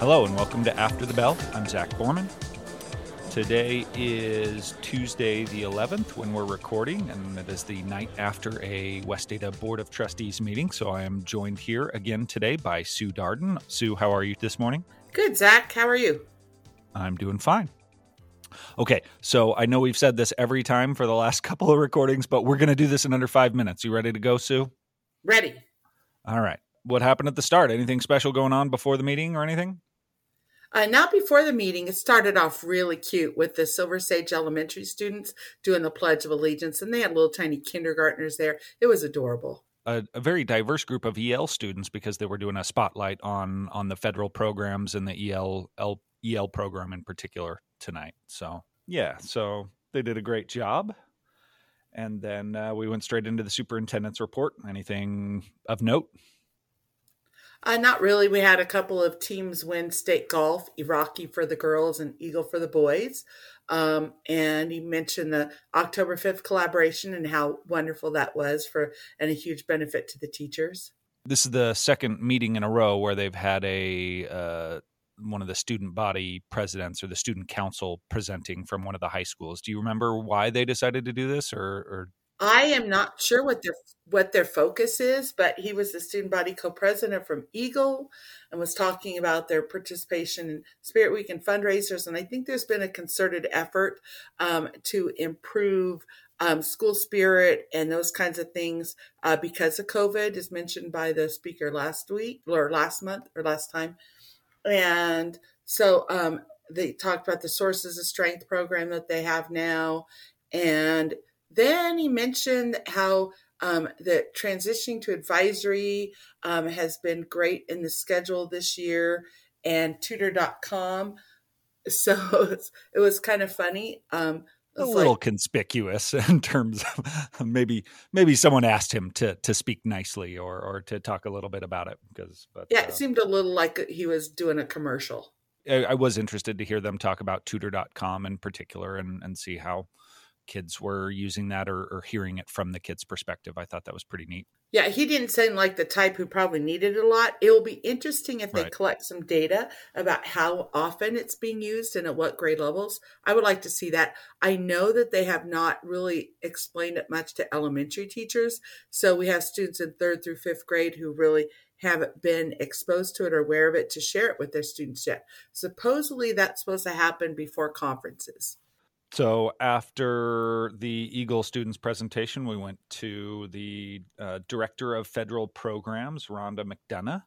Hello and welcome to After the Bell. I'm Zach Borman. Today is Tuesday, the 11th, when we're recording, and it is the night after a West Ada Board of Trustees meeting. So I am joined here again today by Sue Darden. Sue, how are you this morning? Good, Zach. How are you? I'm doing fine. Okay, so I know we've said this every time for the last couple of recordings, but we're going to do this in under five minutes. You ready to go, Sue? Ready. All right. What happened at the start? Anything special going on before the meeting or anything? Uh, not before the meeting, it started off really cute with the Silver Sage Elementary students doing the Pledge of Allegiance, and they had little tiny kindergartners there. It was adorable. A, a, very diverse group of EL students because they were doing a spotlight on on the federal programs and the EL L, EL program in particular tonight. So yeah, so they did a great job. And then uh, we went straight into the superintendent's report. Anything of note? Uh, not really. We had a couple of teams win state golf, Rocky for the girls and Eagle for the boys. Um, and you mentioned the October 5th collaboration and how wonderful that was for and a huge benefit to the teachers. This is the second meeting in a row where they've had a uh, one of the student body presidents or the student council presenting from one of the high schools. Do you remember why they decided to do this or, or I am not sure what their what their focus is, but he was the student body co-president from Eagle and was talking about their participation in Spirit Week and fundraisers. And I think there's been a concerted effort um, to improve um, school spirit and those kinds of things uh, because of COVID, as mentioned by the speaker last week or last month or last time. And so um, they talked about the Sources of Strength program that they have now and then he mentioned how um, the transitioning to advisory um, has been great in the schedule this year and tutor.com. So it was kind of funny. Um, a little like, conspicuous in terms of maybe maybe someone asked him to to speak nicely or or to talk a little bit about it because but yeah it uh, seemed a little like he was doing a commercial I, I was interested to hear them talk about tutor.com in particular and and see how kids were using that or, or, hearing it from the kids' perspective. I thought that was pretty neat. Yeah, he didn't seem like the type who probably needed it a lot. It will be interesting if they right. collect some data about how often it's being used and at what grade levels. I would like to see that. I know that they have not really explained it much to elementary teachers. So we have students in third through fifth grade who really haven't been exposed to it or aware of it to share it with their students yet. Supposedly that's supposed to happen before conferences. So after the Eagle students presentation, we went to the uh, director of federal programs, Rhonda McDonough,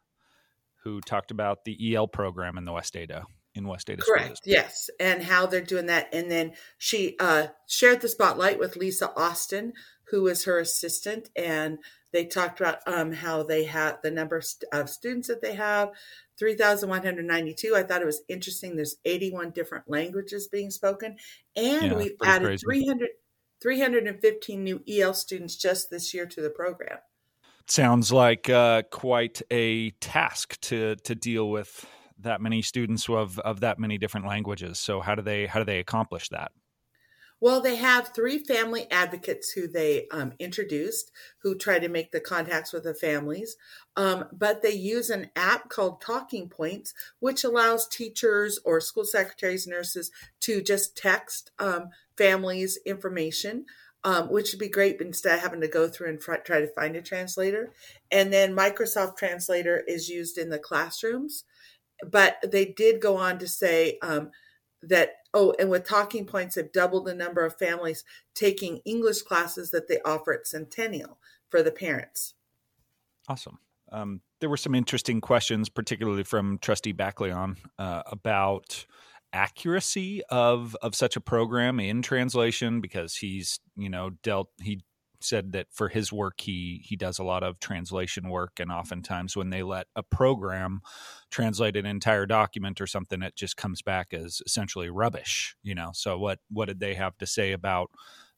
who talked about the EL program in the West Ada in West Ada. Correct. Yes, and how they're doing that. And then she uh, shared the spotlight with Lisa Austin, who was her assistant, and they talked about um, how they have the number of students that they have, 3,192. I thought it was interesting. There's 81 different languages being spoken. And yeah, we've added 300, 315 new EL students just this year to the program. Sounds like uh, quite a task to to deal with that many students of of that many different languages. So how do they how do they accomplish that? Well, they have three family advocates who they um, introduced who try to make the contacts with the families. Um, but they use an app called Talking Points, which allows teachers or school secretaries, nurses to just text um, families information. Um, which would be great instead of having to go through and try to find a translator. And then Microsoft Translator is used in the classrooms. But they did go on to say um, that oh and with talking points have doubled the number of families taking english classes that they offer at centennial for the parents. Awesome. Um, there were some interesting questions particularly from trustee backleon uh, about accuracy of of such a program in translation because he's you know dealt he said that for his work he he does a lot of translation work and oftentimes when they let a program translate an entire document or something it just comes back as essentially rubbish you know? So what what did they have to say about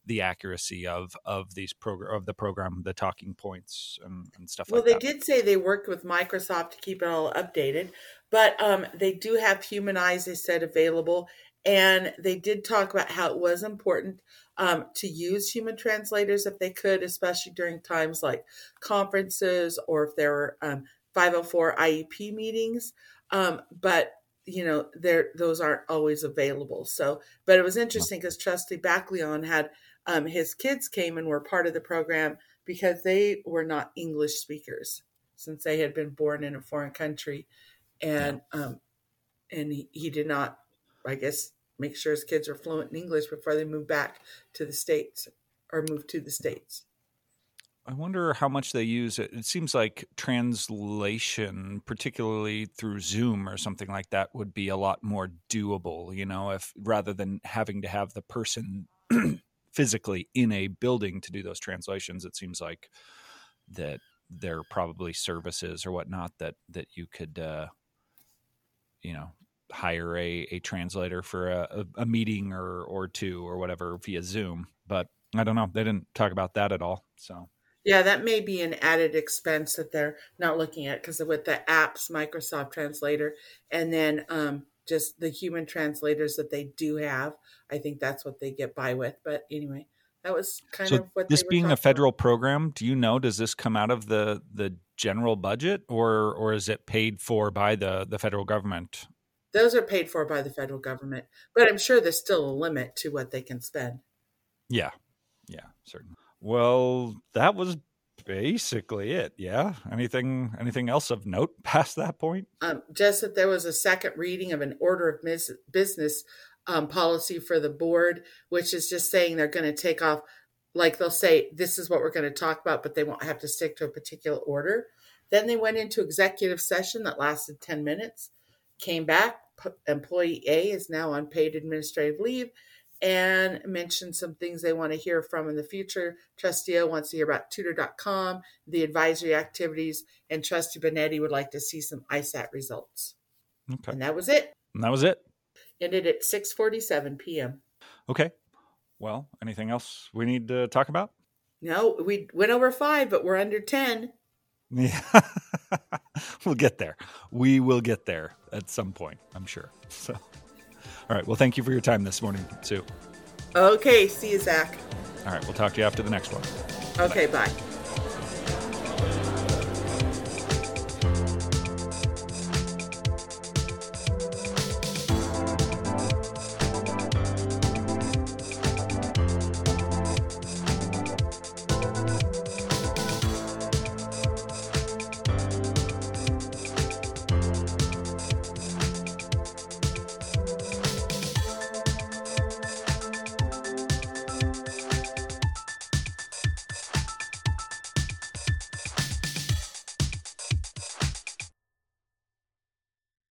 the accuracy of of these program of the program the talking points and, and stuff well, like that? well they did say they worked with microsoft to keep it all updated but um, they do have humanize they said available and they did talk about how it was important um, to use human translators if they could, especially during times like conferences or if there were um, 504 IEP meetings. Um, but you know, there those aren't always available. So, but it was interesting because Trustee Backleon had um, his kids came and were part of the program because they were not English speakers since they had been born in a foreign country, and yeah. um, and he, he did not, I guess, make sure his kids are fluent in English before they move back to the states or move to the states. I wonder how much they use it. It seems like translation, particularly through Zoom or something like that, would be a lot more doable, you know, if rather than having to have the person physically in a building to do those translations, it seems like that there are probably services or whatnot that that you could uh, you know hire a, a translator for a, a, meeting or or two or whatever via Zoom. But I don't know. They didn't talk about that at all. So yeah, that may be an added expense that they're not looking at because with the apps, Microsoft Translator, and then um, just the human translators that they do have, I think that's what they get by with. But anyway, that was kind so of what this being a federal about. program. Do you know? Does this come out of the the general budget, or or is it paid for by the the federal government? Those are paid for by the federal government, but I'm sure there's still a limit to what they can spend. Yeah, yeah, certainly. Well, that was basically it. Yeah. Anything anything else of note past that point? Um, just that there was a second reading of an order of mis- business um, policy for the board, which is just saying they're going to take off. Like they'll say, this is what we're going to talk about, but they won't have to stick to a particular order. Then they went into executive session that lasted 10 minutes, came back. Employee A is now on paid administrative leave and mention some things they want to hear from in the future. Trustee O wants to hear about tutor.com, the advisory activities, and Trustee Benetti would like to see some ISAT results. Okay. And that was it. And that was it. Ended at 6:47 p.m. Okay. Well, anything else we need to talk about? No, we went over 5, but we're under 10. Yeah. we'll get there. We will get there at some point, I'm sure. So all right. Well, thank you for your time this morning, Sue. Okay. See you, Zach. All right. We'll talk to you after the next one. Okay. bye. bye.